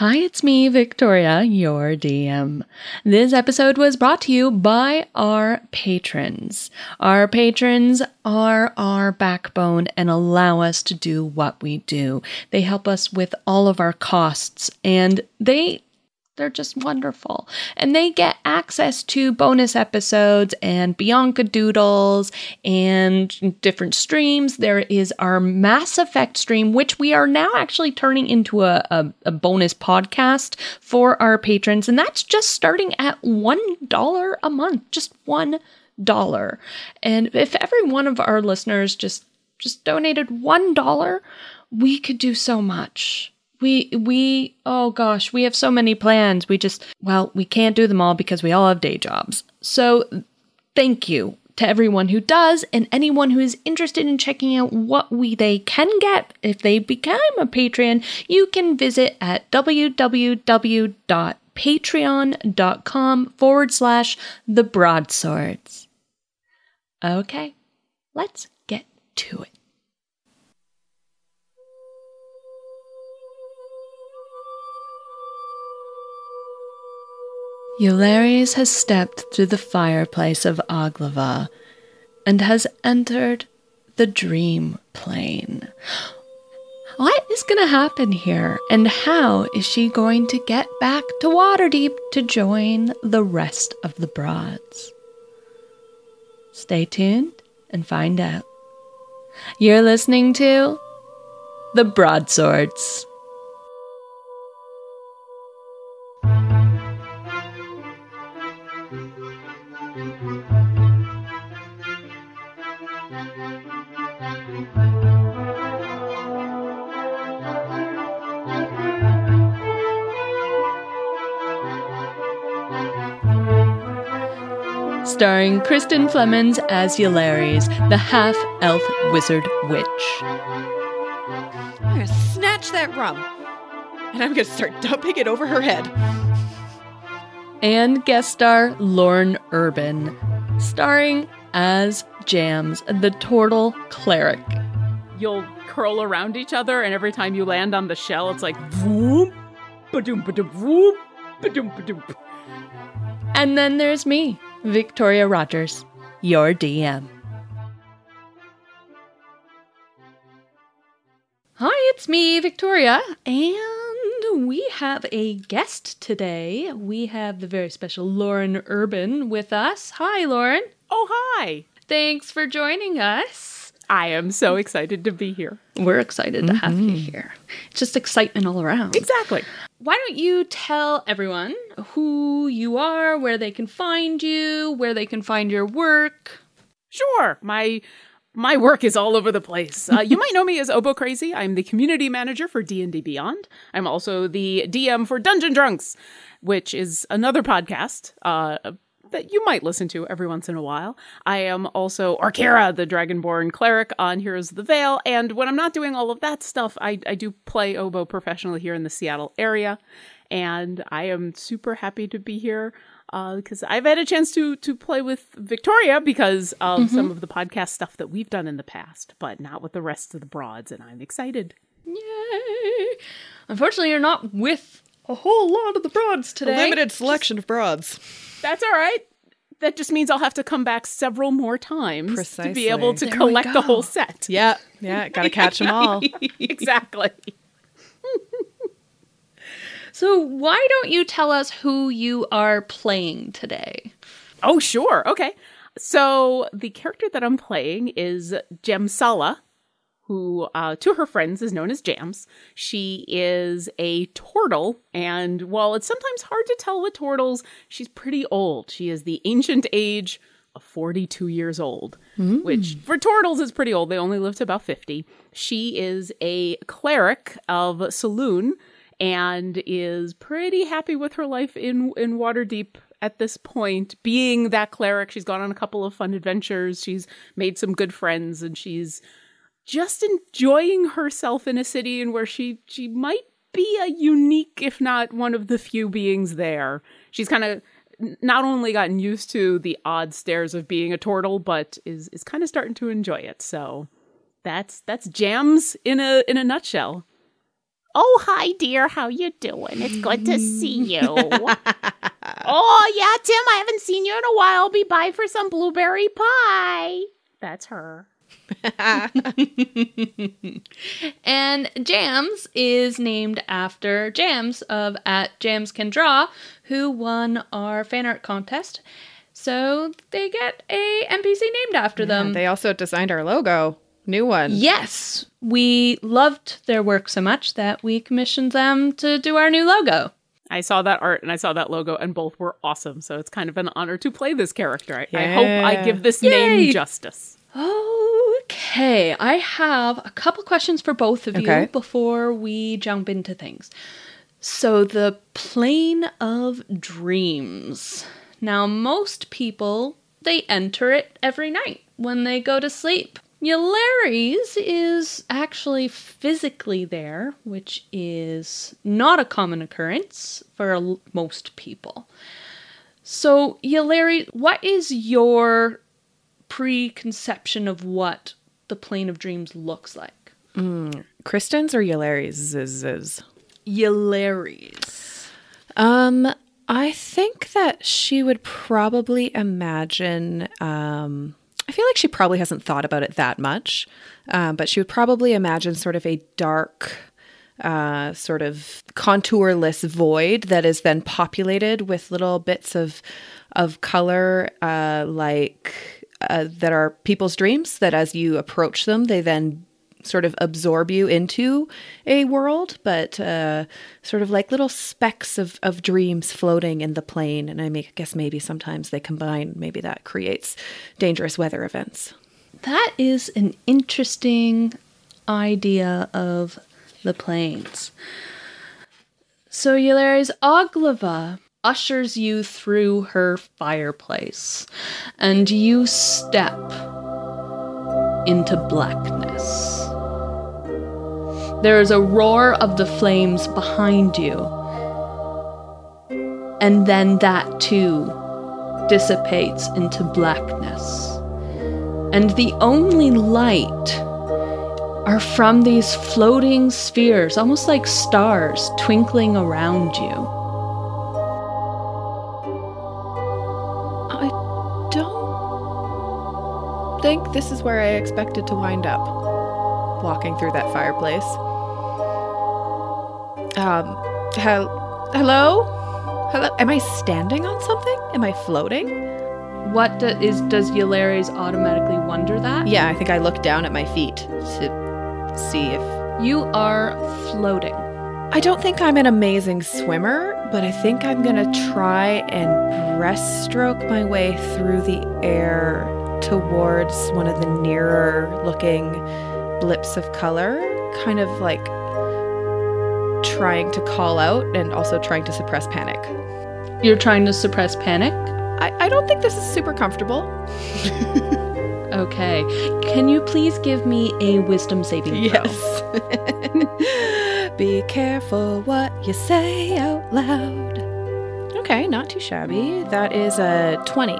Hi, it's me, Victoria, your DM. This episode was brought to you by our patrons. Our patrons are our backbone and allow us to do what we do. They help us with all of our costs and they they're just wonderful. And they get access to bonus episodes and Bianca Doodles and different streams. There is our Mass Effect stream, which we are now actually turning into a, a, a bonus podcast for our patrons. And that's just starting at $1 a month, just $1. And if every one of our listeners just just donated $1, we could do so much we we oh gosh we have so many plans. We just well we can't do them all because we all have day jobs. So thank you to everyone who does and anyone who is interested in checking out what we they can get. If they become a patron you can visit at www.patreon.com forward slash the broadswords. Okay let's get to it Yllairies has stepped through the fireplace of Aglava and has entered the dream plane. What is going to happen here, and how is she going to get back to Waterdeep to join the rest of the Broads? Stay tuned and find out. You're listening to The Broadswords. Starring Kristen Flemons as Yllairies, the half elf wizard witch. I'm gonna snatch that rum, and I'm gonna start dumping it over her head. And guest star Lauren Urban, starring as Jams, the turtle cleric. You'll curl around each other, and every time you land on the shell, it's like voom, ba-doom, ba-doom, voom, ba-doom, ba-doom. And then there's me, Victoria Rogers, your DM. Hi, it's me, Victoria, and we have a guest today. We have the very special Lauren Urban with us. Hi, Lauren. Oh, hi. Thanks for joining us. I am so excited to be here. We're excited to have you here. It's just excitement all around. Exactly. Why don't you tell everyone who you are, where they can find you, where they can find your work? Sure. My my work is all over the place. Uh, you might know me as Obo Crazy. I'm the community manager for D&D Beyond. I'm also the DM for Dungeon Drunks, which is another podcast uh, that you might listen to every once in a while. I am also Orkira, the Dragonborn cleric on Heroes of the Vale, and when I'm not doing all of that stuff, I, I do play oboe professionally here in the Seattle area, and I am super happy to be here because uh, I've had a chance to to play with Victoria because of mm-hmm. some of the podcast stuff that we've done in the past, but not with the rest of the broads, and I'm excited. Yay! Unfortunately, you're not with a whole lot of the broads today. A limited selection Just, of broads. That's all right. That just means I'll have to come back several more times Precisely. to be able to there collect the whole set. Yeah, yeah, gotta catch them all. exactly. so, why don't you tell us who you are playing today? Oh, sure. Okay. So, the character that I'm playing is Gemsala, who uh, to her friends is known as Jams. She is a turtle, and while it's sometimes hard to tell with turtles, she's pretty old. She is the ancient age of 42 years old, mm. which for turtles is pretty old. They only live to about 50. She is a cleric of Selûne and is pretty happy with her life in, in Waterdeep at this point being that cleric she's gone on a couple of fun adventures she's made some good friends and she's just enjoying herself in a city and where she she might be a unique if not one of the few beings there she's kind of not only gotten used to the odd stares of being a turtle but is is kind of starting to enjoy it so that's that's jams in a in a nutshell Oh, hi, dear. How you doing? It's good to see you. oh, yeah, Tim. I haven't seen you in a while. Be by for some blueberry pie. That's her. and Jams is named after Jams of at Jams Can Draw, who won our fan art contest. So they get a NPC named after them. They also designed our logo. New one. Yes, we loved their work so much that we commissioned them to do our new logo. I saw that art and I saw that logo, and both were awesome. So it's kind of an honor to play this character. I, I hope I give this Yay. name justice. Okay, I have a couple questions for both of Okay. you before we jump into things. So, the plane of dreams. Now, most people they enter it every night when they go to sleep. Yllairies is actually physically there, which is not a common occurrence for most people. So, Yulari, what is your preconception of what the plane of dreams looks like. Kristen's or Yulari's? Yulari's. Um, I think that she would probably imagine. Um, I feel like she probably hasn't thought about it that much, um, but she would probably imagine sort of a dark, uh, sort of contourless void that is then populated with little bits of of color, uh, like uh, that are people's dreams. That as you approach them, they then sort of absorb you into a world, but uh, sort of like little specks of, of dreams floating in the plane. And I make, guess maybe sometimes they combine. Maybe that creates dangerous weather events. That is an interesting idea of the planes. So Yllairies Oglava ushers you through her fireplace, and you step into blackness. There is a roar of the flames behind you, and then that too dissipates into blackness. And the only light are from these floating spheres, almost like stars twinkling around you. Think this is where I expected to wind up, walking through that fireplace. Um, hel- hello? Hello? Am I standing on something? Am I floating? What do, is does Yllairies automatically wonder that? Yeah, I think I look down at my feet to see if You are floating. I don't think I'm an amazing swimmer, but I think I'm gonna try and breaststroke my way through the air towards one of the nearer looking blips of color, kind of like trying to call out and also trying to suppress panic. You're trying to suppress panic? I, I don't think this is super comfortable. Okay. Can you please give me a wisdom saving throw? Yes. Be careful what you say out loud. Okay, not too shabby. That is a 20.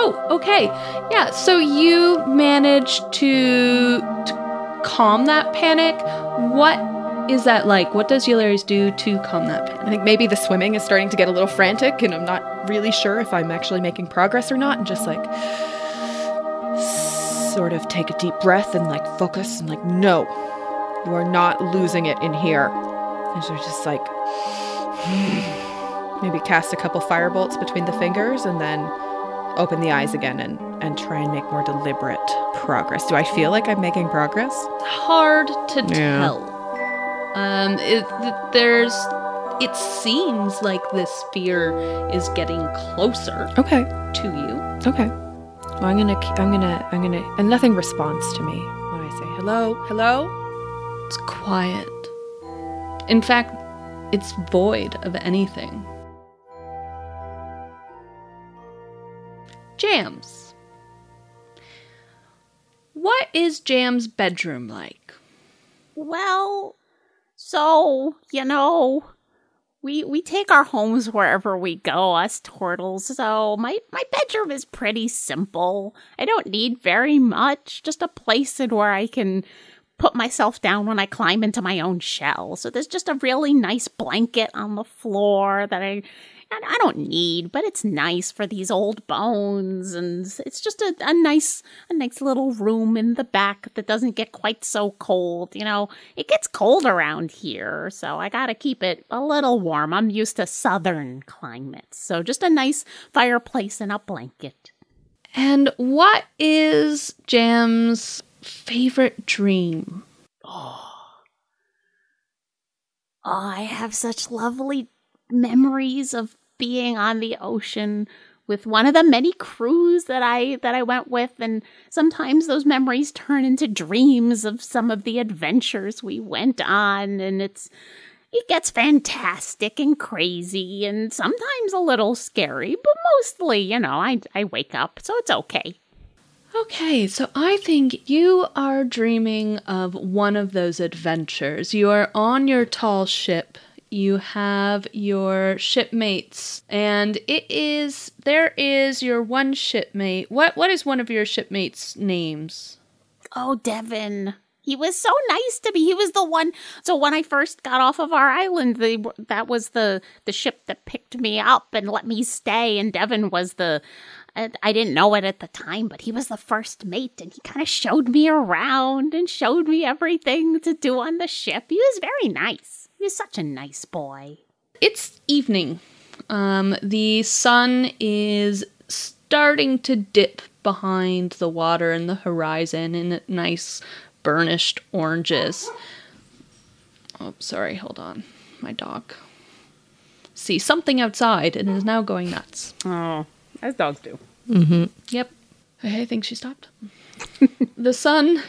Oh, okay. Yeah, so you managed to, to calm that panic. What is that like? What does Yllairies do to calm that I think maybe the swimming is starting to get a little frantic, and I'm not really sure if I'm actually making progress or not. And just like sort of take a deep breath and like focus and like, no, you are not losing it in here. And so just like maybe cast a couple fire bolts between the fingers and then open the eyes again and, and try and make more deliberate progress. Do I feel like I'm making progress? Hard to Yeah. tell. Um, it, there's. It seems like this fear is getting closer Okay. to you. Okay. Well, I'm gonna, I'm gonna, I'm gonna, and nothing responds to me when I say hello, hello. It's quiet. In fact, it's void of anything. Jams. What is Jam's bedroom like? Well, so, you know, we we take our homes wherever we go, us turtles. So my my bedroom is pretty simple. I don't need very much, just a place in where I can put myself down when I climb into my own shell. So there's just a really nice blanket on the floor that I I don't need, but it's nice for these old bones, and it's just a, a nice, a nice little room in the back that doesn't get quite so cold. You know, it gets cold around here, so I gotta keep it a little warm. I'm used to southern climates, so just a nice fireplace and a blanket. And what is Jam's favorite dream? Oh. oh, I have such lovely memories of being on the ocean with one of the many crews that I that I went with and sometimes those memories turn into dreams of some of the adventures we went on and it's it gets fantastic and crazy and sometimes a little scary but mostly you know I I wake up so it's okay. Okay, so I think you are dreaming of one of those adventures. You are on your tall ship you have your shipmates and it is there is your one shipmate what what is one of your shipmates names oh devin he was so nice to me he was the one so when i first got off of our island they, that was the the ship that picked me up and let me stay and devin was the I didn't know it at the time, but he was the first mate and he kind of showed me around and showed me everything to do on the ship. He was very nice. He's such a nice boy. It's evening. Um, the sun is starting to dip behind the water and the horizon in nice burnished oranges. Oh, sorry, hold on. My dog. See something outside and is now going nuts. Oh, as dogs do. Mm-hmm. Yep. I think she stopped. the sun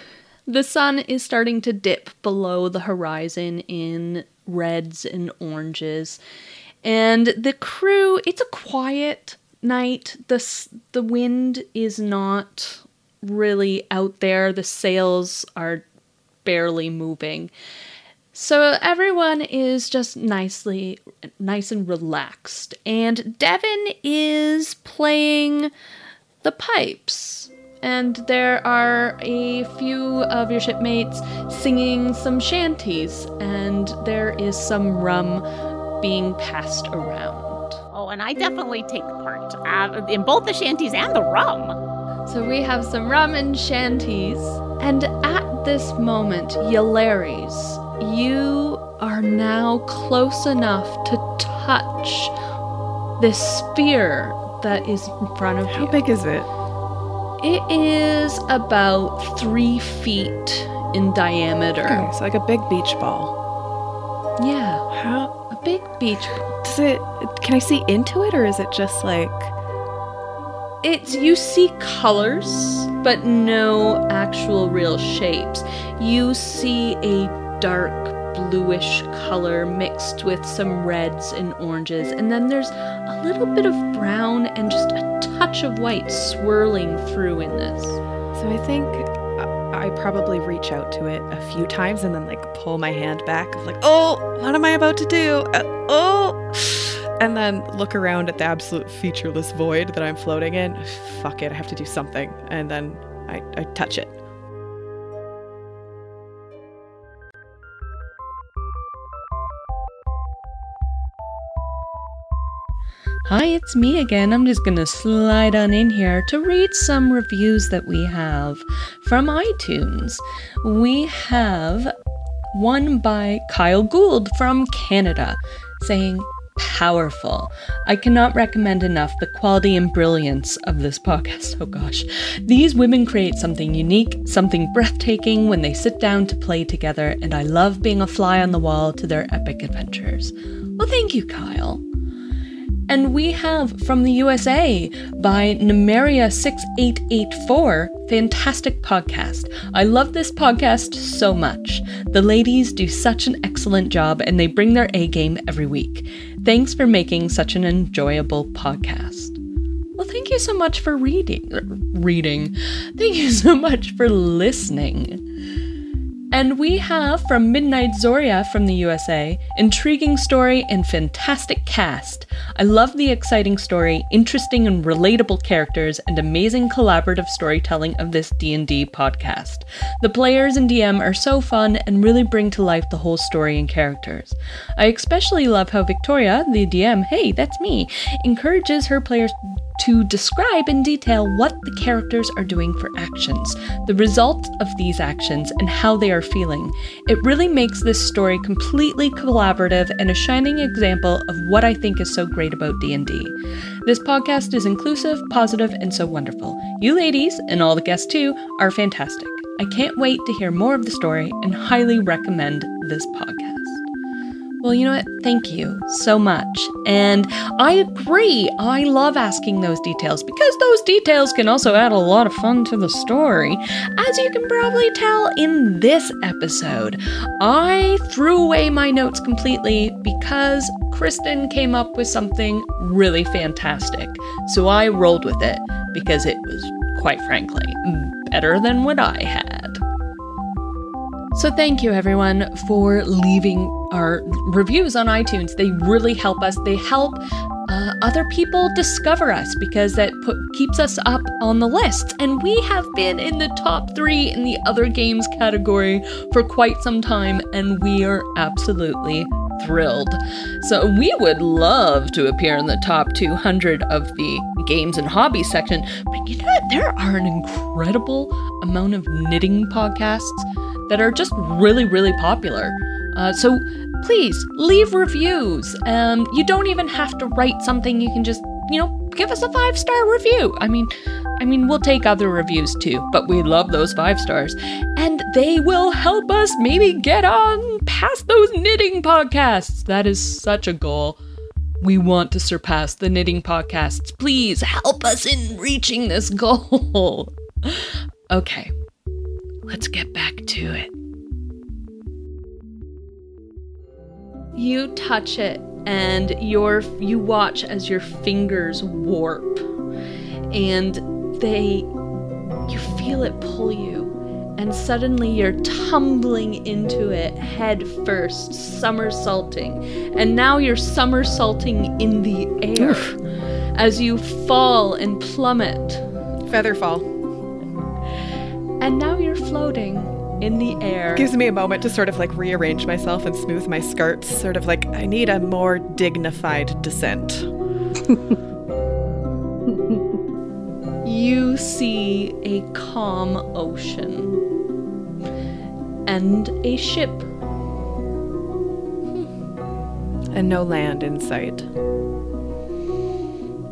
the sun is starting to dip below the horizon in reds and oranges. And the crew, it's a quiet night. The the wind is not really out there. The sails are barely moving. So everyone is just nicely nice and relaxed. And Devin is playing the pipes and there are a few of your shipmates singing some shanties, and there is some rum being passed around. Oh, and I definitely take part uh, in both the shanties and the rum. So we have some rum and shanties, and at this moment, Yllairies, you are now close enough to touch this sphere that is in front of How you. How big is it? It is about three feet in diameter. Okay, so like a big beach ball. Yeah. How a big beach ball. Does it can I see into it or is it just like it's you see colors but no actual real shapes. You see a dark bluish color mixed with some reds and oranges, and then there's a little bit of brown and just a touch of white swirling through in this. So I think I probably reach out to it a few times and then like pull my hand back of like, oh, what am I about to do? Uh, oh, and then look around at the absolute featureless void that I'm floating in. Fuck it, I have to do something, and then I, I touch it. Hi, it's me again. I'm just going to slide on in here to read some reviews that we have from iTunes. We have one by Kyle Gould from Canada saying, Powerful. I cannot recommend enough the quality and brilliance of this podcast. Oh gosh. These women create something unique, something breathtaking when they sit down to play together, and I love being a fly on the wall to their epic adventures. Well, thank you, Kyle. And we have from the USA by Numeria6884, fantastic podcast. I love this podcast so much. The ladies do such an excellent job and they bring their A game every week. Thanks for making such an enjoyable podcast. Well, thank you so much for reading. Reading. Thank you so much for listening. And we have from Midnight Zoria from the USA, intriguing story and fantastic cast. I love the exciting story, interesting and relatable characters, and amazing collaborative storytelling of this D&D podcast. The players and DM are so fun and really bring to life the whole story and characters. I especially love how Victoria, the DM, hey, that's me, encourages her players to describe in detail what the characters are doing for actions, the results of these actions, and how they are feeling. It really makes this story completely collaborative and a shining example of what I think is so great about D&D. This podcast is inclusive, positive, and so wonderful. You ladies, and all the guests too, are fantastic. I can't wait to hear more of the story and highly recommend this podcast. Well, you know what? Thank you so much. And I agree. I love asking those details because those details can also add a lot of fun to the story. As you can probably tell in this episode, I threw away my notes completely because Kristen came up with something really fantastic. So I rolled with it because it was, quite frankly, better than what I had. So, thank you everyone for leaving our reviews on iTunes. They really help us. They help uh, other people discover us because that put, keeps us up on the list. And we have been in the top three in the other games category for quite some time, and we are absolutely thrilled. So, we would love to appear in the top 200 of the games and hobbies section. But you know what? There are an incredible amount of knitting podcasts that are just really, really popular. Uh, so please leave reviews. Um, you don't even have to write something. You can just, you know, give us a five star review. I mean, I mean, we'll take other reviews too, but we love those five stars, and they will help us maybe get on past those knitting podcasts. That is such a goal. We want to surpass the knitting podcasts. Please help us in reaching this goal. okay, let's get back to it. You touch it and your you watch as your fingers warp and they you feel it pull you and suddenly you're tumbling into it head first somersaulting and now you're somersaulting in the air Oof. as you fall and plummet feather fall and now you're floating in the air. Gives me a moment to sort of like rearrange myself and smooth my skirts, sort of like I need a more dignified descent. you see a calm ocean and a ship. And no land in sight.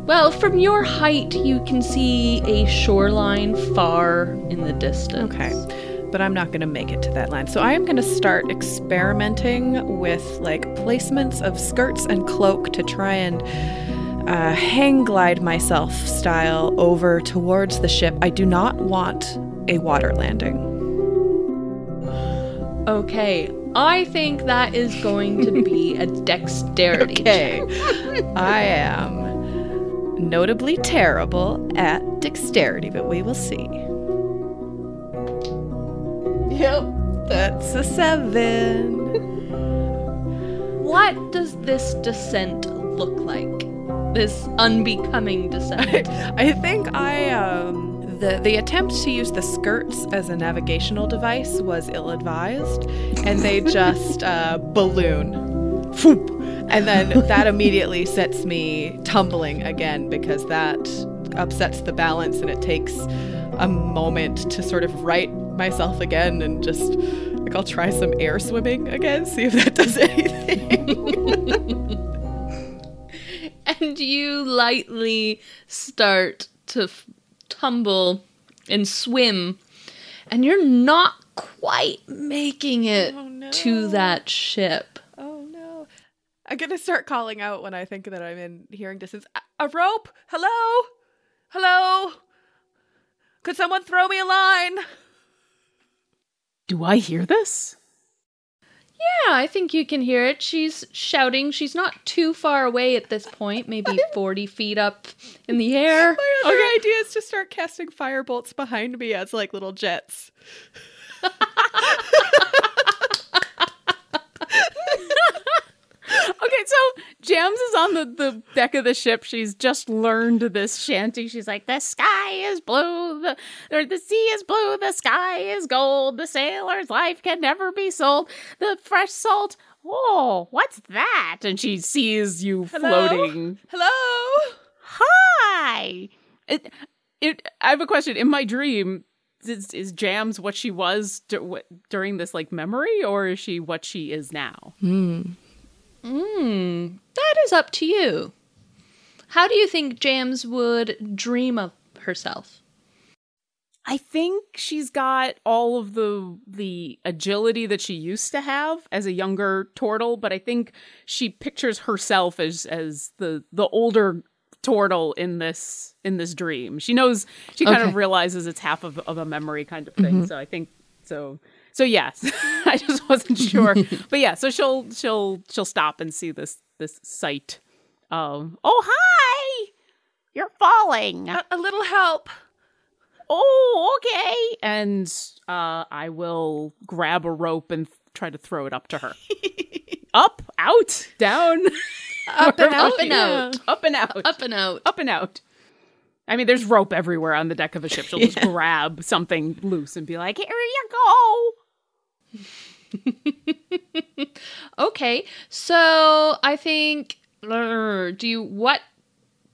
Well, from your height, you can see a shoreline far in the distance. Okay but I'm not going to make it to that line. So I am going to start experimenting with like placements of skirts and cloak to try and uh, hang glide myself style over towards the ship. I do not want a water landing. Okay, I think that is going to be a dexterity. okay, I am notably terrible at dexterity, but we will see. Yep, that's a seven. what does this descent look like? This unbecoming descent. I think I um the the attempt to use the skirts as a navigational device was ill advised, and they just uh, balloon, And then that immediately sets me tumbling again because that upsets the balance, and it takes a moment to sort of right myself again and just like I'll try some air swimming again, see if that does anything. and you lightly start to f- tumble and swim, and you're not quite making it oh, no. to that ship. No. I'm gonna start calling out when I think that I'm in hearing distance. A, a rope? Hello? Hello? Could someone throw me a line? Do I hear this? Yeah, I think you can hear it. She's shouting. She's not too far away at this point, maybe 40 feet up in the air. My other okay. idea is to start casting fire bolts behind me as like little jets. Okay, so Jams is on the, the deck of the ship. She's just learned this shanty. She's like, the sky is blue, the or the sea is blue, the sky is gold, the sailor's life can never be sold. The fresh salt. Oh, what's that? And she sees you floating. Hello. Hi. It, it, I have a question. In my dream, is, is Jams what she was what, during this like memory, or is she what she is now? Hmm, Hmm, that is up to you. How do you think Jams would dream of herself? I think she's got all of the the agility that she used to have as a younger turtle, but I think she pictures herself as as the the older turtle in this in this dream. She knows she kind Okay. of realizes it's half of, of a memory kind of thing. Mm-hmm. So I think so so yes. I just wasn't sure. but yeah, so she'll she'll she'll stop and see this this sight. Um oh hi! You're falling. A, a little help. oh, okay. And uh, I will grab a rope and th- try to throw it up to her. up, out, down, Up and out. Up and out. up and out, Up and out. up and out. I mean, there's rope everywhere on the deck of a ship. She'll just grab something loose and be like, "Here you go." Okay, so I think. uh, Do you what?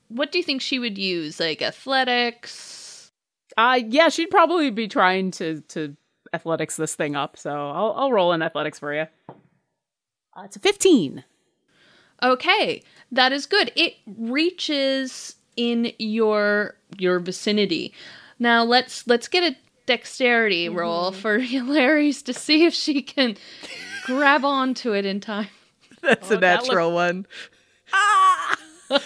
What do you think she would use? Like athletics? Uh yeah, she'd probably be trying to to athletics this thing up. So I'll I'll roll in athletics for you. Uh, it's a fifteen. Okay, that is good. It reaches in your your vicinity. Now let's let's get a dexterity roll for Yllairies to see if she can grab onto it in time. That's Oh, a that natural one. Ah!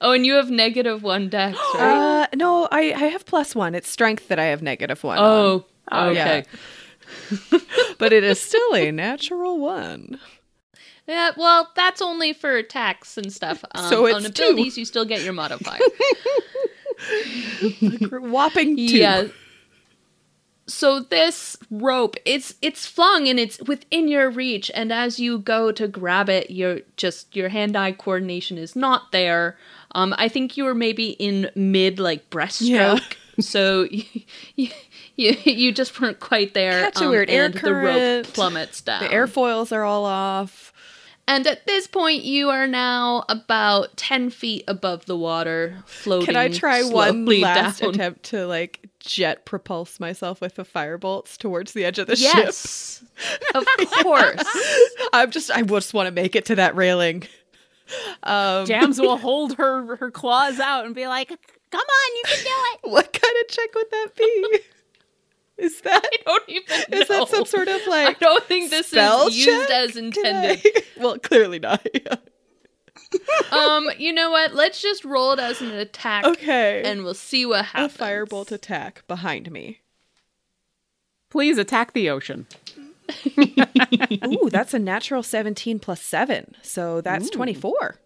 Oh, and you have negative one dex, right? Uh, no, I, I have plus one. It's strength that I have negative one. on. oh, Oh, okay. but it is still a natural one. Yeah, well, that's only for attacks and stuff. Um, So it's on two. abilities, you still get your modifier. Whopping two. Yeah. So this rope, it's it's flung and it's within your reach, and as you go to grab it, you're just your hand-eye coordination is not there. Um, I think you were maybe in mid like breaststroke, Yeah. so you, you you just weren't quite there. Catch a weird air and The rope current. plummets down. The airfoils are all off. And at this point, you are now about 10 feet above the water, floating. Can I try one last down. attempt to like jet propulse myself with the firebolts towards the edge of the ship? Yes, of course. I'm just I just want to make it to that railing. Um, Jams will hold her her claws out and be like, "Come on, you can do it." what kind of check would that be? Is that I don't even know. is that some sort of like I like don't think this spell is used check? as Can intended. Well, clearly not. um, you know what? Let's just roll it as an attack, okay. and we'll see what happens. a happens. firebolt attack behind me. Please attack the ocean. Ooh, that's a natural 17 plus 7. So that's 24.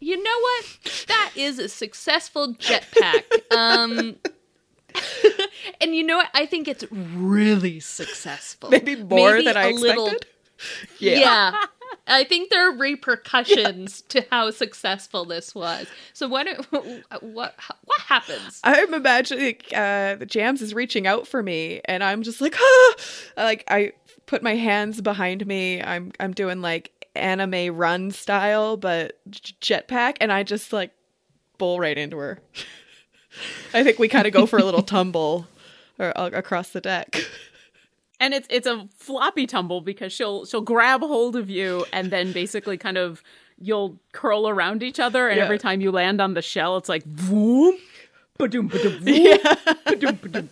You know what? That is a successful jetpack. Um, and you know what? I think it's really successful. Maybe more Maybe than I a little- expected. Yeah. I think there are repercussions to how successful this was. So what what what happens? I'm imagining uh, the Jams is reaching out for me, and I'm just like, ah! like I put my hands behind me. I'm I'm doing like anime run style, but jetpack, and I just like bull right into her. I think we kind of go for a little tumble or uh, across the deck. And it's it's a floppy tumble because she'll she'll grab hold of you and then basically kind of you'll curl around each other and Yeah. every time you land on the shell it's like boom ba-doom, ba-doom, boom, ba-doom, ba-doom.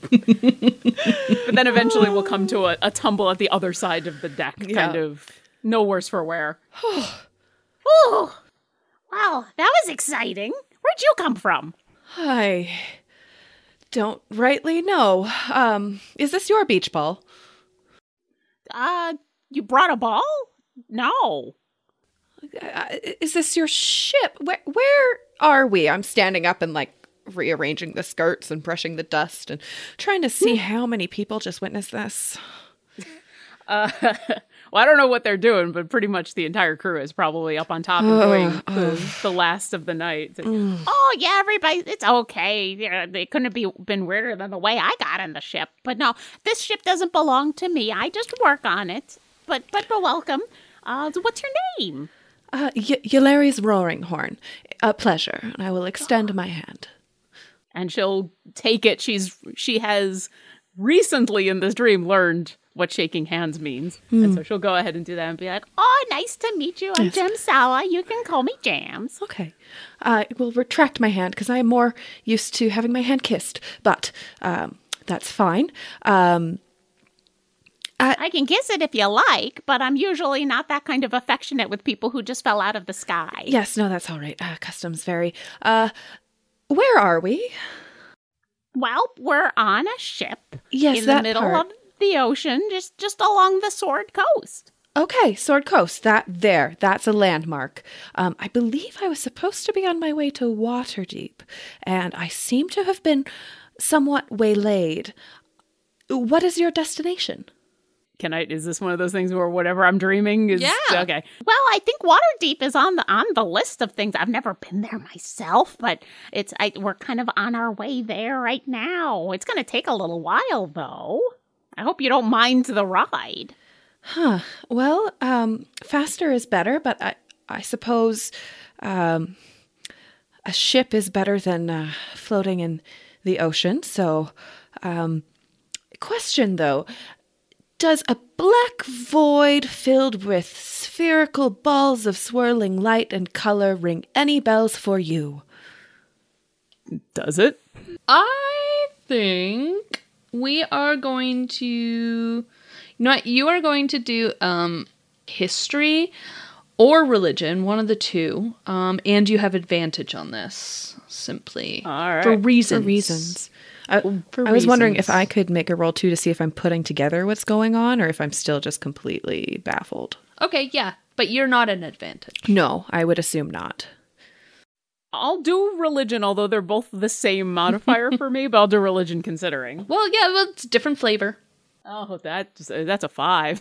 but then eventually we'll come to a, a tumble at the other side of the deck kind Yeah. of no worse for wear Oh, wow, that was exciting. Where'd you come from? I don't rightly know. Um, is this your beach ball? Uh, you brought a ball? No. Uh, is this your ship? Where where are we? I'm standing up and like rearranging the skirts and brushing the dust and trying to see how many people just witnessed this. Uh, Well, I don't know what they're doing, but pretty much the entire crew is probably up on top enjoying the, the last of the night. Oh yeah, everybody, it's okay. Yeah, It couldn't have be, been weirder than the way I got in the ship. But no, this ship doesn't belong to me. I just work on it. But but but welcome. Uh, so what's your name? Uh, y- Yllairies roaring horn. A pleasure, and I will extend my hand. and she'll take it. She's she has recently in this dream learned what shaking hands means, and so she'll go ahead and do that and be like, Oh, nice to meet you. I'm Jim Sala. You can call me Jams. Okay. I will retract my hand because I am more used to having my hand kissed, but um, that's fine. Um, I can kiss it if you like, but I'm usually not that kind of affectionate with people who just fell out of the sky. yes, no, that's all right. Uh, customs vary. Uh, where are we? Well, we're on a ship Yes, in the middle part. of the ocean, just just along the Sword Coast. Okay, Sword Coast. That there, that's a landmark. Um, I believe I was supposed to be on my way to Waterdeep, and I seem to have been somewhat waylaid. What is your destination? "Can I? Is this one of those things where whatever I'm dreaming is Yeah. okay?" Well, I think Waterdeep is on the on the list of things. I've never been there myself, but it's I, we're kind of on our way there right now. It's going to take a little while, though. I hope you don't mind the ride. Huh. Well, um, faster is better, but I, I suppose um, a ship is better than uh, floating in the ocean. So, um, question though Does a black void filled with spherical balls of swirling light and color ring any bells for you? Does it? I think we are going to you know what you are going to do um history or religion, one of the two. Um and you have advantage on this simply. All For reasons. For reasons. I, For I was wondering if. I could make a roll too to see if I'm putting together what's going on or if I'm still just completely baffled. Okay, yeah, but you're not an advantage. No, I would assume not. I'll do religion, although they're both the same modifier for me. But I'll do religion considering. Well, yeah, well, it's different flavor. Oh, that's that's a five.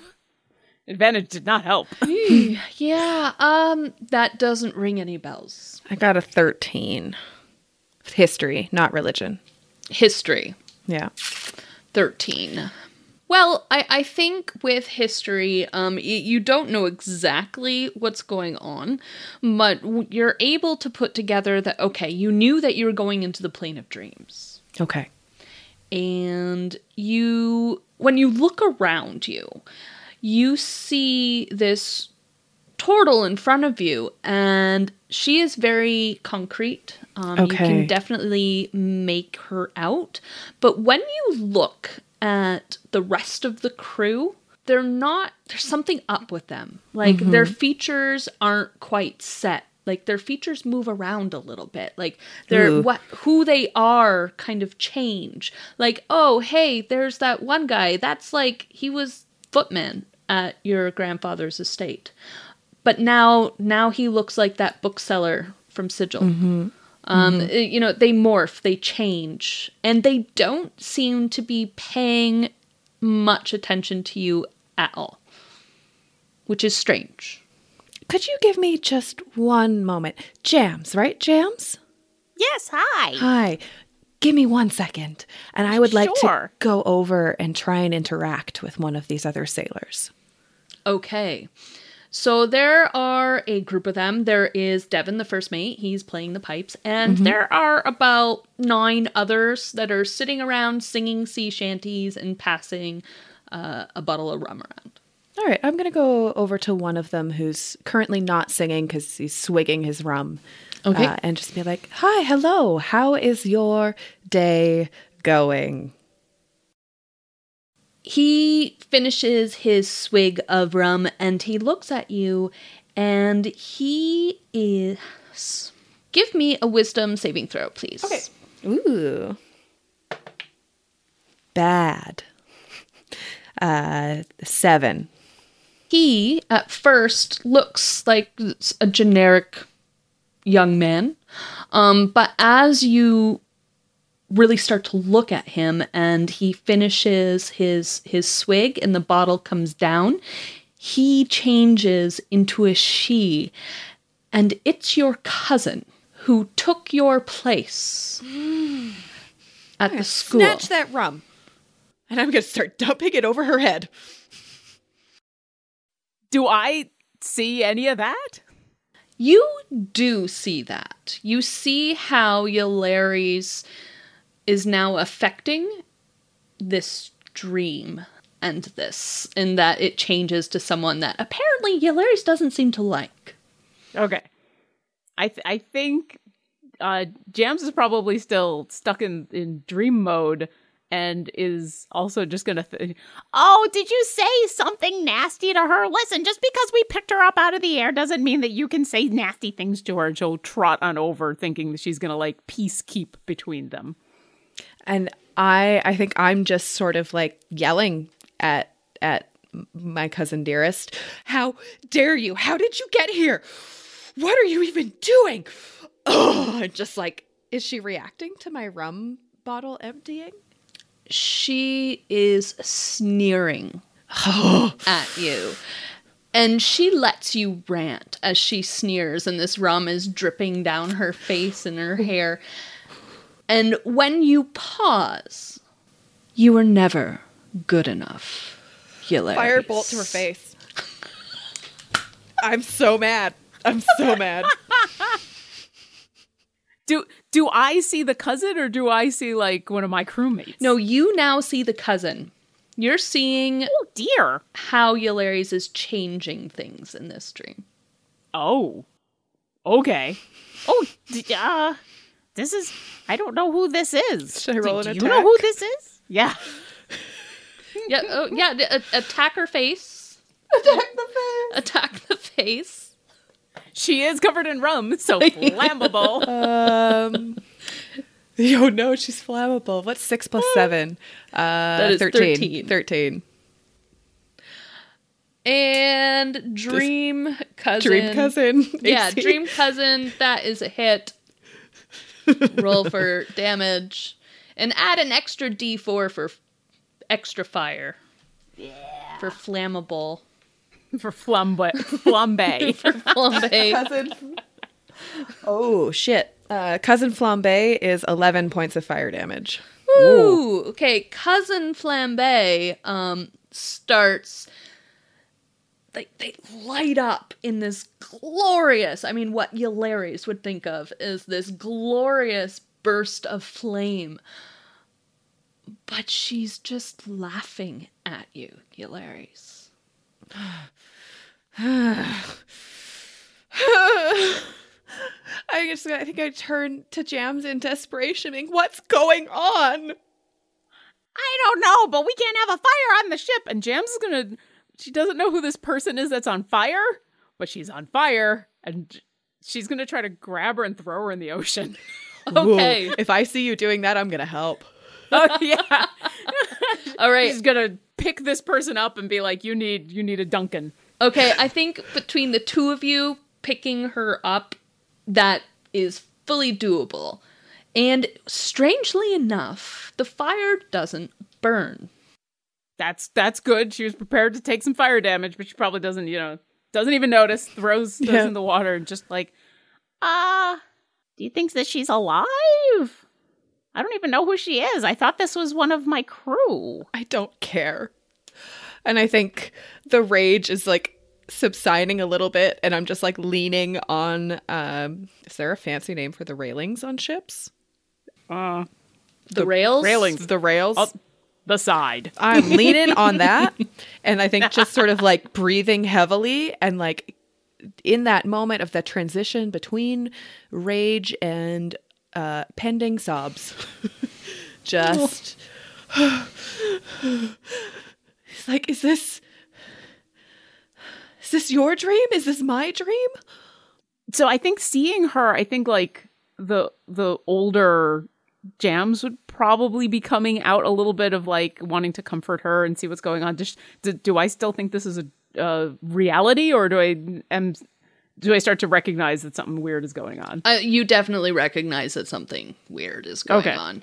Advantage did not help. yeah, um that doesn't ring any bells. I got a 13. History, not religion. History. Yeah. 13 well i, I think with history um, y- you don't know exactly what's going on but w- you're able to put together that okay you knew that you were going into the plane of dreams. Okay. and you when you look around you you see this turtle in front of you and she is very concrete. Um, you can definitely make her out. But when you look at the rest of the crew they're not there's something up with them. Like mm-hmm. their features aren't quite set. Like their features move around a little bit. Like they're Ooh. what who they are kind of change. Like oh hey there's that one guy. That's like he was footman at your grandfather's estate. But now now he looks like that bookseller from sigil mm-hmm. Um uh, you know they morph they change and they don't seem to be paying much attention to you at all which is strange Could you give me just one moment? Jams, right? Jams? Yes, hi. Hi. Give me one second. And I would like Sure. to go over and try and interact with one of these other sailors. Okay. So there are a group of them. There is Devin, the first mate. He's playing the pipes. And there are about nine others that are sitting around singing sea shanties and passing uh, a bottle of rum around. All right, I'm going to go over to one of them who's currently not singing because he's swigging his rum. Okay. uh, and just be like, Hi, hello. How is your day going? He finishes his swig of rum and he looks at you and he is. Give me a wisdom saving throw, please. Okay. Ooh. Bad. Uh, seven. he at first looks like a generic young man um, but as you really start to look at him and he finishes his his swig and the bottle comes down he changes into a she, and it's your cousin who took your place mm. at the school. Snatch that rum. And I'm going to start dumping it over her head. Do I see any of that? You do see that. You see how Yllairies is now affecting this dream and this, in that it changes to someone that apparently Yllairies doesn't seem to like. Okay. I th- I think uh Jams is probably still stuck in in dream mode and is also just gonna th- Oh, did you say something nasty to her? Listen, just because we picked her up out of the air doesn't mean that you can say nasty things to her. she'll trot on over thinking that she's gonna like peace keep between them. And I I think I'm just sort of like yelling at at my cousin dearest. How dare you? How did you get here? What are you even doing? Oh, just like is she reacting to my rum bottle emptying? She is sneering at you. And she lets you rant as she sneers, and this rum is dripping down her face and her hair. And when you pause, you were never good enough. Hilarious. Firebolt to her face. I'm so mad. I'm so mad. Do do I see the cousin or do I see like one of my crewmates? No, you now see the cousin. You're seeing Oh dear. how Yllairies is changing things in this dream. Oh. Okay. Oh, d- uh, this is. I don't know who this is. Should I roll do, an do you know who this is? Yeah. Yeah, oh, yeah, d- a- attack her face. Attack the face. Attack the face. She is covered in rum, so flammable. Um Oh no, she's flammable. What's six plus seven? Uh That is 13. 13. 13. And dream cousin. Dream cousin. Yeah, dream cousin. That is a hit. Roll for damage, and add an extra D4 for f- extra fire. Yeah. For flammable. for flambe. Flambe. Flambe. cousin. Oh shit. Uh, cousin flambe is 11 points of fire damage. Ooh. Okay, cousin flambe um starts. They they light up in this glorious. I mean, what Yllairies would think of is this glorious burst of flame. But she's just laughing at you, Yllairies. I just I think I turned to Jams in desperation, being, what's going on? I don't know, but we can't have a fire on the ship. and Jams is gonna. She doesn't know who this person is that's on fire, but she's on fire, and she's gonna try to grab her and throw her in the ocean. Okay. Whoa. If I see you doing that, I'm gonna help. oh yeah. All right. She's gonna pick this person up and be like, "You need, you need a Duncan." Okay, I think between the two of you picking her up, that is fully doable. And strangely enough, the fire doesn't burn. That's that's good. She was prepared to take some fire damage, but she probably doesn't, you know, doesn't even notice. Throws throws Yeah. in the water and just like, Uh, do you think that she's alive? I don't even know who she is. I thought this was one of my crew. I don't care. And I think the rage is like subsiding a little bit, and I'm just like leaning on. Um, is there a fancy name for the railings on ships? uh, The, rails? railings. The rails. Oh. The side. I'm leaning on that, and I think just sort of like breathing heavily, and like in that moment of the transition between rage and uh, pending sobs, just it's like, is this is this your dream? Is this my dream? So I think seeing her, I think like the the older jams would probably be coming out a little bit of like wanting to comfort her and see what's going on. Do, do I still think this is a uh, reality, or do I am do I start to recognize that something weird is going on? Uh, you definitely recognize that something weird is going Okay. on.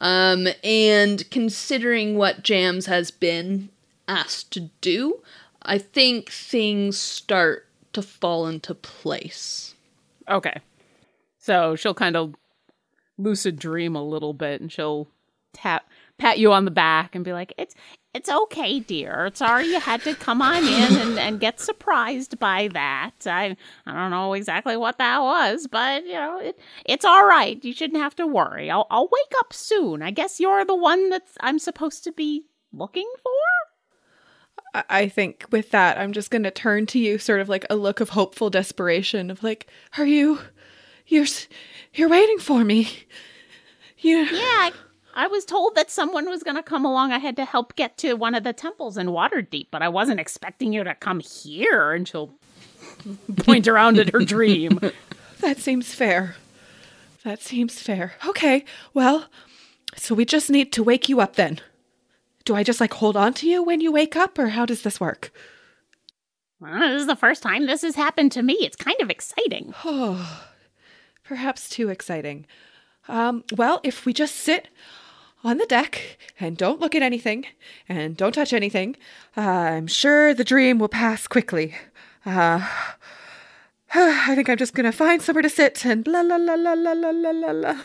Um, and considering what Jams has been asked to do, I think things start to fall into place. Okay. So she'll kind of lucid dream a little bit and she'll tap pat you on the back and be like, It's It's okay, dear. Sorry you had to come on in and, and get surprised by that. I I don't know exactly what that was, but you know, it, it's all right. You shouldn't have to worry. I'll I'll wake up soon. I guess you're the one that I'm supposed to be looking for. I- I think with that, I'm just going to turn to you, sort of like a look of hopeful desperation of like, are you, you're, you're waiting for me. You, Yeah, I, I was told that someone was going to come along. I had to help get to one of the temples in Waterdeep, but I wasn't expecting you to come here. and she'll point around at her dream. that seems fair. That seems fair. Okay, well, so we just need to wake you up then. Do I just like hold on to you when you wake up, or how does this work? Well, this is the first time this has happened to me. It's kind of exciting. Perhaps too exciting. Um, well, if we just sit on the deck and don't look at anything and don't touch anything, uh, I'm sure the dream will pass quickly. Uh, I think I'm just gonna find somewhere to sit and la la la la la la la la.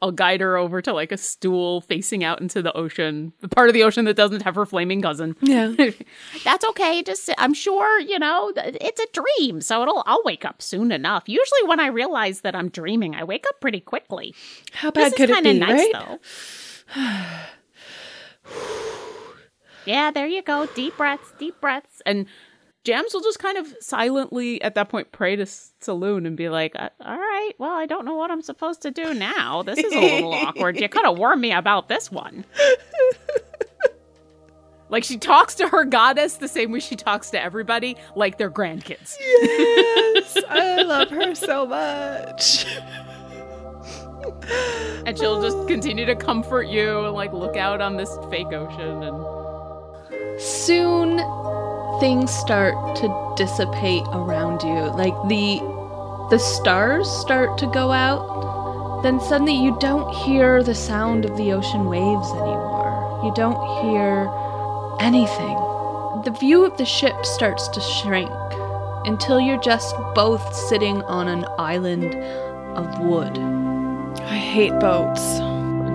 I'll guide her over to like a stool facing out into the ocean, the part of the ocean that doesn't have her flaming cousin. Yeah. That's okay. Just I'm sure you know it's a dream, so it'll I'll wake up soon enough. Usually, when I realize that I'm dreaming, I wake up pretty quickly. How bad this could is it kind of be, nice, right? though. yeah, there you go. Deep breaths, deep breaths, And Jams will just kind of silently at that point pray to Selûne and be like, "Uh, all right. Well, I don't know what I'm supposed to do now. This is a little awkward. You could have warned me about this one. like she talks to her goddess the same way she talks to everybody, like they're grandkids. Yes, I love her so much. And she'll just continue to comfort you and like look out on this fake ocean and Soon things start to dissipate around you. Like the the stars start to go out. Then suddenly you don't hear the sound of the ocean waves anymore. You don't hear anything. The view of the ship starts to shrink until you're just both sitting on an island of wood. I hate boats.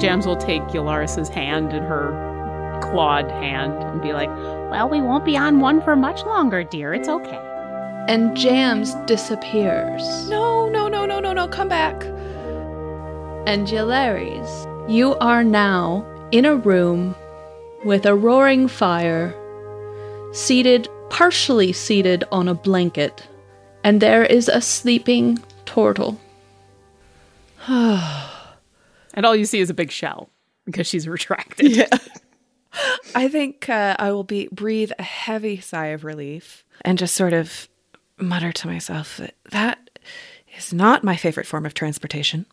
Jams will take Yllairies's hand in her clawed hand and be like, Well, we won't be on one for much longer, dear. It's okay. And Jams disappears. No, no, no, no, no, no, come back. and Yllairies. You are now in a room with a roaring fire, seated, partially seated on a blanket, and there is a sleeping turtle. and all you see is a big shell because she's retracted. Yeah. I think uh, I will be breathe a heavy sigh of relief and just sort of mutter to myself that that is not my favorite form of transportation,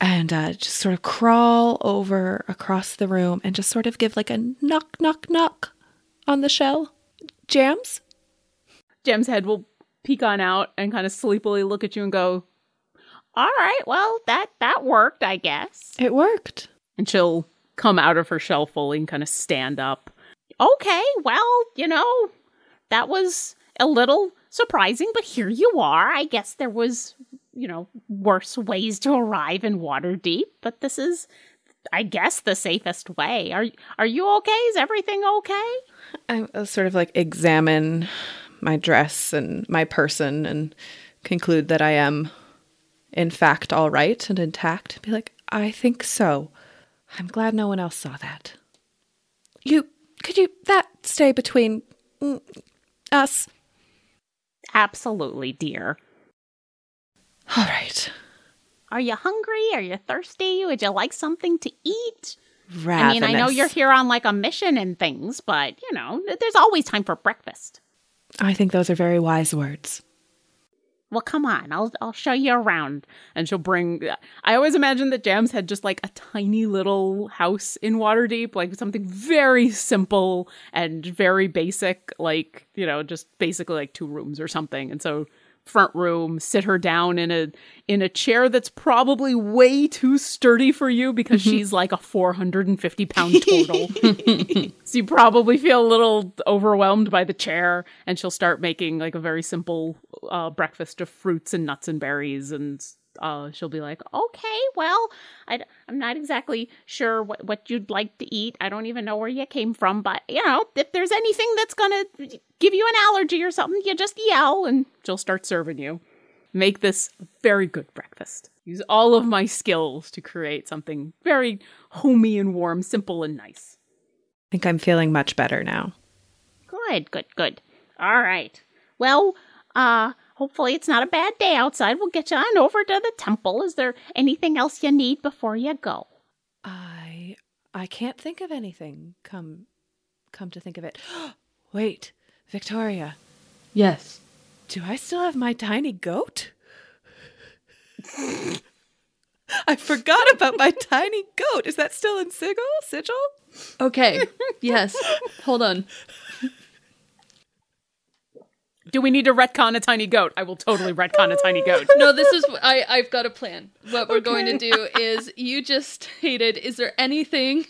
and uh, just sort of crawl over across the room and just sort of give like a knock, knock, knock on the shell. Jams. Jams's head will peek on out and kind of sleepily look at you and go, All right. Well, that that worked, I guess. It worked. and she'll come out of her shell fully and kind of stand up. Okay. Well, you know, that was a little surprising, but here you are. I guess there was, you know, worse ways to arrive in Waterdeep, but this is I guess the safest way. Are are you okay? Is everything okay? I sort of like examine my dress and my person and conclude that I am, in fact, all right and intact. Be like, I think so. I'm glad no one else saw that. You could you that stay between mm, us? Absolutely, dear. All right. Are you hungry? Are you thirsty? Would you like something to eat? Ravenous. I mean, I know you're here on like a mission and things, but you know, there's always time for breakfast. I think those are very wise words. Well, come on, I'll I'll show you around. And she'll bring. I always imagine that Jams had just like a tiny little house in Waterdeep, like something very simple and very basic, like, you know, just basically like two rooms or something. And so front room, sit her down in a in a chair that's probably way too sturdy for you because she's like a 450 pound total. so you probably feel a little overwhelmed by the chair, and she'll start making like a very simple uh, breakfast of fruits and nuts and berries and uh, she'll be like, okay, well, I, am not exactly sure what, what you'd like to eat. I don't even know where you came from, but you know, if there's anything that's gonna give you an allergy or something, you just yell and she'll start serving you. Make this very good breakfast. Use all of my skills to create something very homey and warm, simple and nice. I think I'm feeling much better now. Good, good, good. All right. Well, uh, Hopefully, it's not a bad day outside. We'll get you on over to the temple. Is there anything else you need before you go? I I can't think of anything. Come come to think of it. Wait, Victoria. Yes. Do I still have my tiny goat? I forgot about my tiny goat. Is that still in Sigil? Sigil? Okay. Yes. Hold on. Do we need to retcon a tiny goat? I will totally retcon a tiny goat. No, this is I. I've got a plan. What we're going to do is you just stated. Is there anything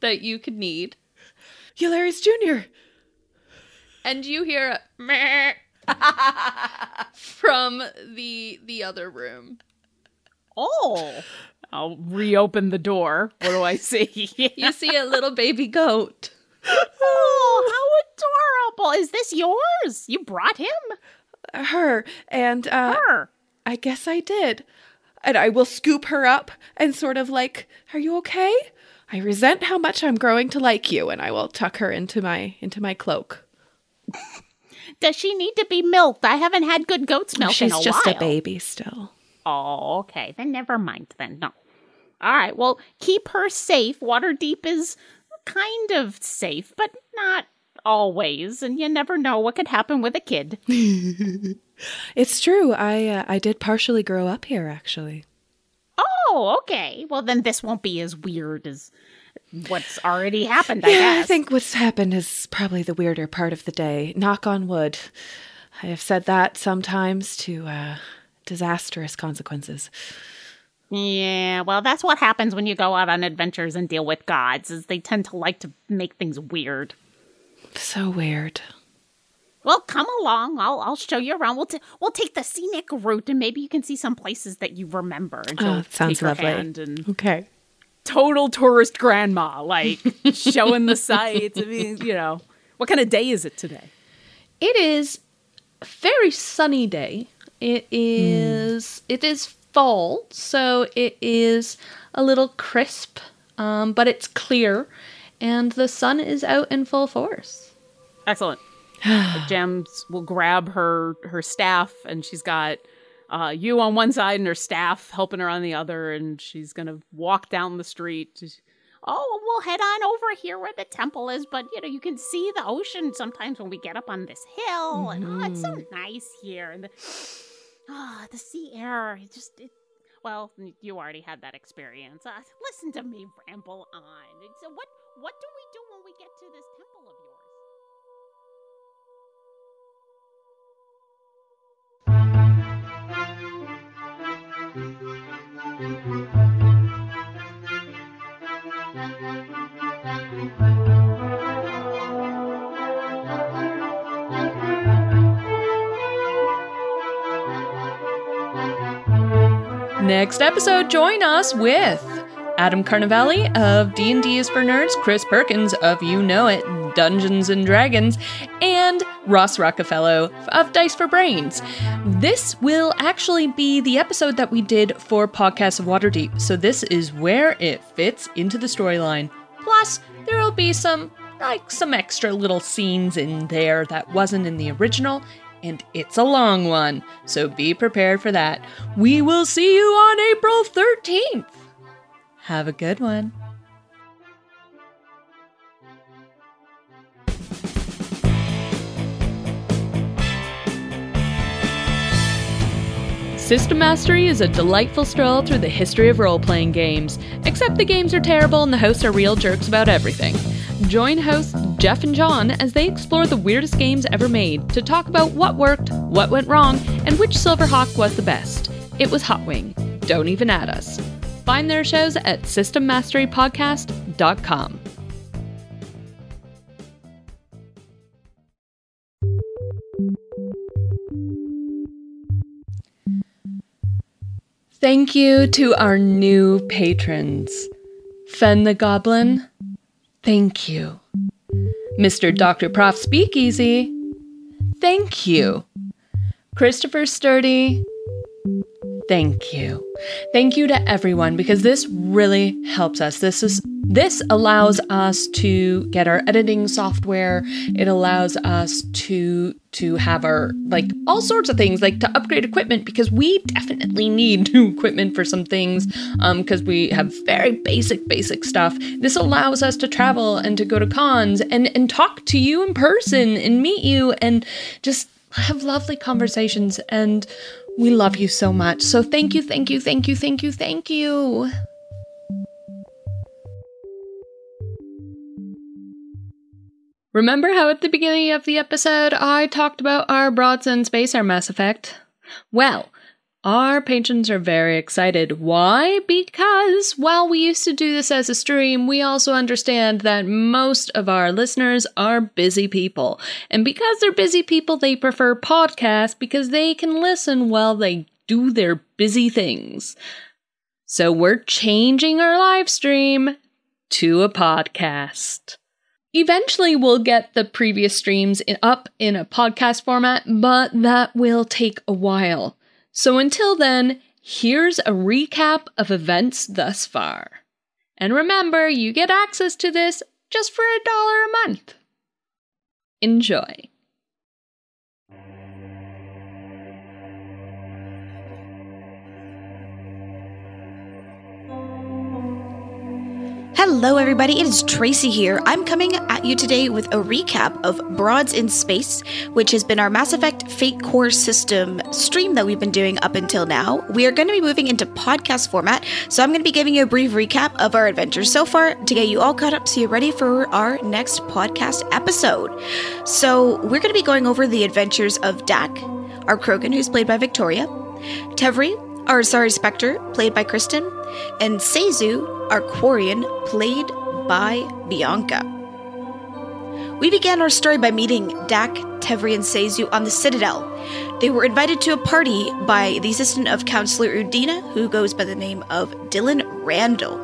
that you could need? Yllairies Junior. And you hear a meh from the the other room. Oh. I'll reopen the door. What do I see? You see a little baby goat. Oh, how adorable. Is this yours? You brought him? Her. And uh Her. I guess I did. And I will scoop her up and sort of like, "Are you okay?" I resent how much I'm growing to like you, and I will tuck her into my into my cloak. Does she need to be milked? I haven't had good goat's milk She's in a just while. a baby still. Oh, okay. Then never mind then. No. All right. Well, keep her safe. Waterdeep is kind of safe, but not always, and you never know what could happen with a kid. It's true. I uh, I did partially grow up here, actually. Oh, okay. Well, then this won't be as weird as what's already happened, I yeah, guess. I think what's happened is probably the weirder part of the day. Knock on wood. I have said that sometimes to uh, disastrous consequences. Yeah, well, that's what happens when you go out on adventures and deal with gods, is they tend to like to make things weird. So weird. Well, come along. I'll I'll show you around. We'll t- we'll take the scenic route, and maybe you can see some places that you remember. And Oh, sounds lovely. and Okay. total tourist grandma, like showing the sights. I mean, you know, what kind of day is it today? It is a very sunny day. It hmm. is it is fall, so it is a little crisp, um, but it's clear, and the sun is out in full force. Excellent. Jams will grab her her staff, and she's got uh, you on one side and her staff helping her on the other, and she's gonna walk down the street. Oh, we'll head on over here where the temple is, but you know you can see the ocean sometimes when we get up on this hill, and oh, it's so nice here, and the ah, the sea air. It just it. Well, you already had that experience. Uh, listen to me ramble on. So what what do we do when we get to this temple of yours? Next episode, join us with Adam Carnivale of D&D is for Nerds, Chris Perkins of You Know It, Dungeons and Dragons, and Ross Rockefeller of Dice for Brains. This will actually be the episode that we did for Podcasts of Waterdeep, so this is where it fits into the storyline. Plus, there will be some like some extra little scenes in there that wasn't in the original and it's a long one, so be prepared for that. We will see you on April 13th. Have a good one. System Mastery is a delightful stroll through the history of role playing games, except the games are terrible and the hosts are real jerks about everything. Join host Jeff and John as they explore the weirdest games ever made to talk about what worked, what went wrong, and which Silverhawk was the best. It was Hot Wing. Don't even add us. Find their shows at systemmasterypodcast.com. Thank you to our new patrons. Fen the Goblin, thank you. Mr. Dr. Prof Speakeasy, thank you. Christopher Sturdy, thank you. Thank you to everyone because this really helps us. This is this allows us to get our editing software. It allows us to to have our like all sorts of things like to upgrade equipment because we definitely need new equipment for some things um because we have very basic basic stuff. This allows us to travel and to go to cons and and talk to you in person and meet you and just have lovely conversations and we love you so much. So thank you, thank you, thank you, thank you, thank you. Remember how at the beginning of the episode I talked about our Broads in Space, our Mass Effect? Well, our patrons are very excited. Why? Because while we used to do this as a stream, we also understand that most of our listeners are busy people. And because they're busy people, they prefer podcasts because they can listen while they do their busy things. So we're changing our live stream to a podcast. Eventually, we'll get the previous streams up in a podcast format, but that will take a while. So until then, here's a recap of events thus far. And remember, you get access to this just for a dollar a month. Enjoy. Hello, everybody. It is Tracy here. I'm coming at you today with a recap of Broads in Space, which has been our Mass Effect Fate Core system stream that we've been doing up until now. We are going to be moving into podcast format, so I'm going to be giving you a brief recap of our adventures so far to get you all caught up so you're ready for our next podcast episode. So, we're going to be going over the adventures of Dak, our Krogan, who's played by Victoria, Tevri, our Asari Spectre, played by Kristen, and Seizu, our Quarian, played by Bianca. We began our story by meeting Dak, Tevri, and Seizu on the Citadel. They were invited to a party by the assistant of Counselor Udina, who goes by the name of Dylan Randall.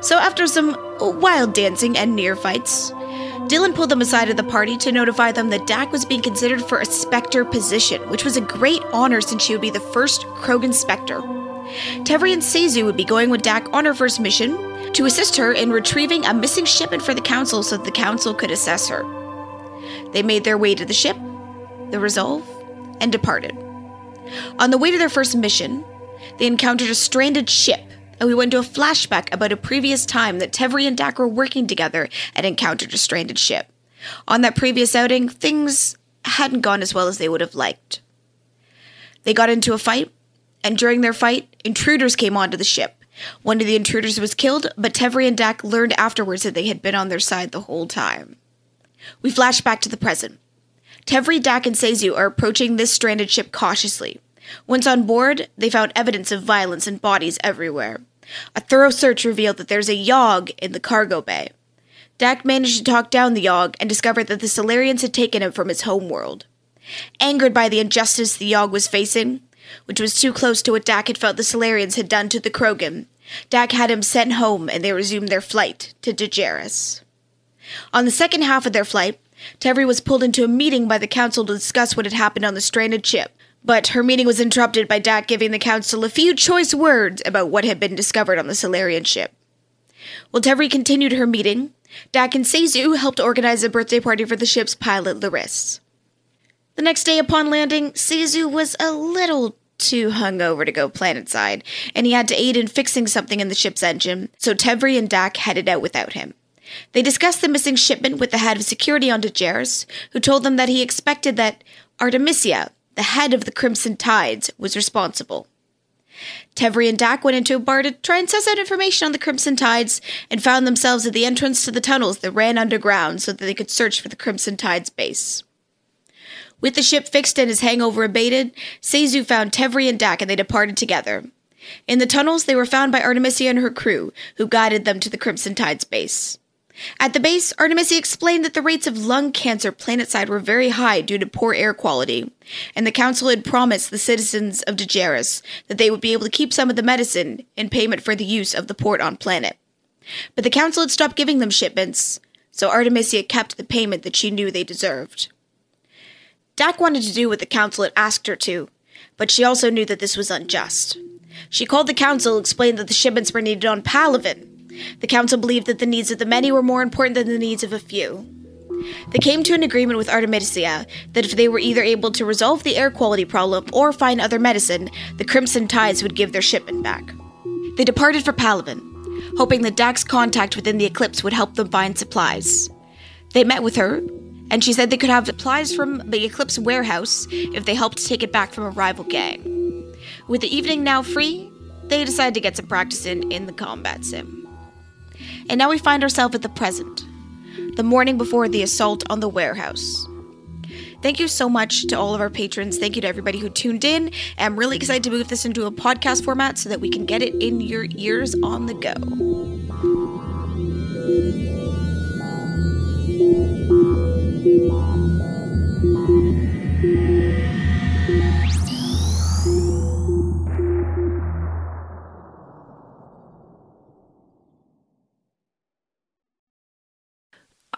So, after some wild dancing and near fights, Dylan pulled them aside at the party to notify them that Dak was being considered for a Spectre position, which was a great honor since she would be the first Krogan Spectre. Tevri and Seizu would be going with Dak on her first mission to assist her in retrieving a missing shipment for the Council so that the Council could assess her. They made their way to the ship, the Resolve, and departed. On the way to their first mission, they encountered a stranded ship, and we went to a flashback about a previous time that Tevri and Dak were working together and encountered a stranded ship. On that previous outing, things hadn't gone as well as they would have liked. They got into a fight, and during their fight, intruders came onto the ship. One of the intruders was killed, but Tevri and Dak learned afterwards that they had been on their side the whole time. We flash back to the present. Tevri, Dak, and Seizu are approaching this stranded ship cautiously. Once on board, they found evidence of violence and bodies everywhere. A thorough search revealed that there's a Yahg in the cargo bay. Dak managed to talk down the Yahg and discovered that the Salarians had taken him from his homeworld. Angered by the injustice the Yahg was facing, which was too close to what Dak had felt the Salarians had done to the Krogan, Dak had him sent home and they resumed their flight to Dejaris. On the second half of their flight, Tevri was pulled into a meeting by the Council to discuss what had happened on the stranded ship, but her meeting was interrupted by Dak giving the Council a few choice words about what had been discovered on the Salarian ship. While Tevri continued her meeting, Dak and Seizu helped organize a birthday party for the ship's pilot, Laris. The next day upon landing, Seizu was a little too hungover to go planetside, and he had to aid in fixing something in the ship's engine, so Tevri and Dak headed out without him. They discussed the missing shipment with the head of security on Dejaris, who told them that he expected that Artemisia, the head of the Crimson Tides, was responsible. Tevri and Dak went into a bar to try and suss out information on the Crimson Tides and found themselves at the entrance to the tunnels that ran underground so that they could search for the Crimson Tides base. With the ship fixed and his hangover abated, Seizu found Tevri and Dak and they departed together. In the tunnels, they were found by Artemisia and her crew, who guided them to the Crimson Tides base. At the base, Artemisia explained that the rates of lung cancer planetside were very high due to poor air quality, and the Council had promised the citizens of Dejaris that they would be able to keep some of the medicine in payment for the use of the port on planet. But the Council had stopped giving them shipments, so Artemisia kept the payment that she knew they deserved. Dak wanted to do what the Council had asked her to, but she also knew that this was unjust. She called the Council, explained that the shipments were needed on Palaven, the council believed that the needs of the many were more important than the needs of a few. They came to an agreement with Artemisia that if they were either able to resolve the air quality problem or find other medicine, the Crimson Tides would give their shipment back. They departed for Palaven, hoping that Dak's contact within the Eclipse would help them find supplies. They met with her, and she said they could have supplies from the Eclipse warehouse if they helped take it back from a rival gang. With the evening now free, they decided to get some practice in in the combat sim. And now we find ourselves at the present, the morning before the assault on the warehouse. Thank you so much to all of our patrons. Thank you to everybody who tuned in. I'm really excited to move this into a podcast format so that we can get it in your ears on the go.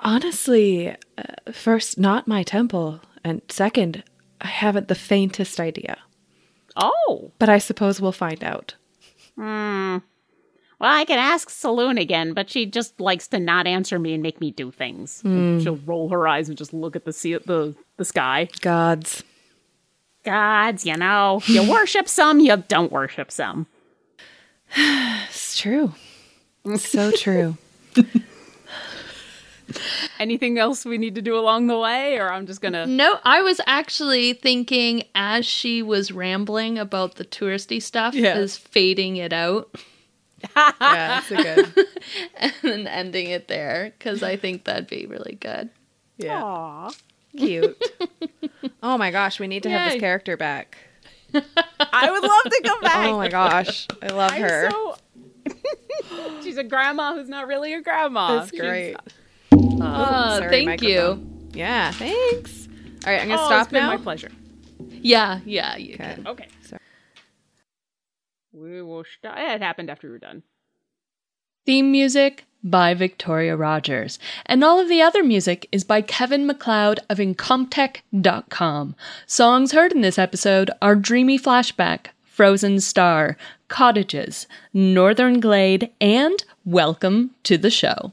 Honestly, uh, first, not my temple, and second, I haven't the faintest idea. Oh. But I suppose we'll find out. Hmm. Well, I could ask Selûne again, but she just likes to not answer me and make me do things. She'll roll her eyes and just look at the sea, the the sky. Gods. Gods, you know, you worship some, you don't worship some. It's true. so true. Anything else we need to do along the way, or I'm just gonna. No, I was actually thinking as she was rambling about the touristy stuff, Yeah. is fading it out Yeah, that's a good. and then ending it there because I think that'd be really good. Yeah. Aw. Cute. oh my gosh, we need to have this character back. I would love to come oh back. Oh my gosh. I love I'm her. so- She's a grandma who's not really a grandma. That's great. Uh, sorry, thank microphone. Yeah, thanks. All right, I'm going to oh, stop it's been now. my pleasure. Yeah, yeah, you Okay. can. Okay. Sorry. We will start. It happened after we were done. Theme music by Victoria Rogers. And all of the other music is by Kevin MacLeod of Incompetech.com. Songs heard in this episode are Dreamy Flashback, Frozen Star, Cottages, Northern Glade, and Welcome to the Show.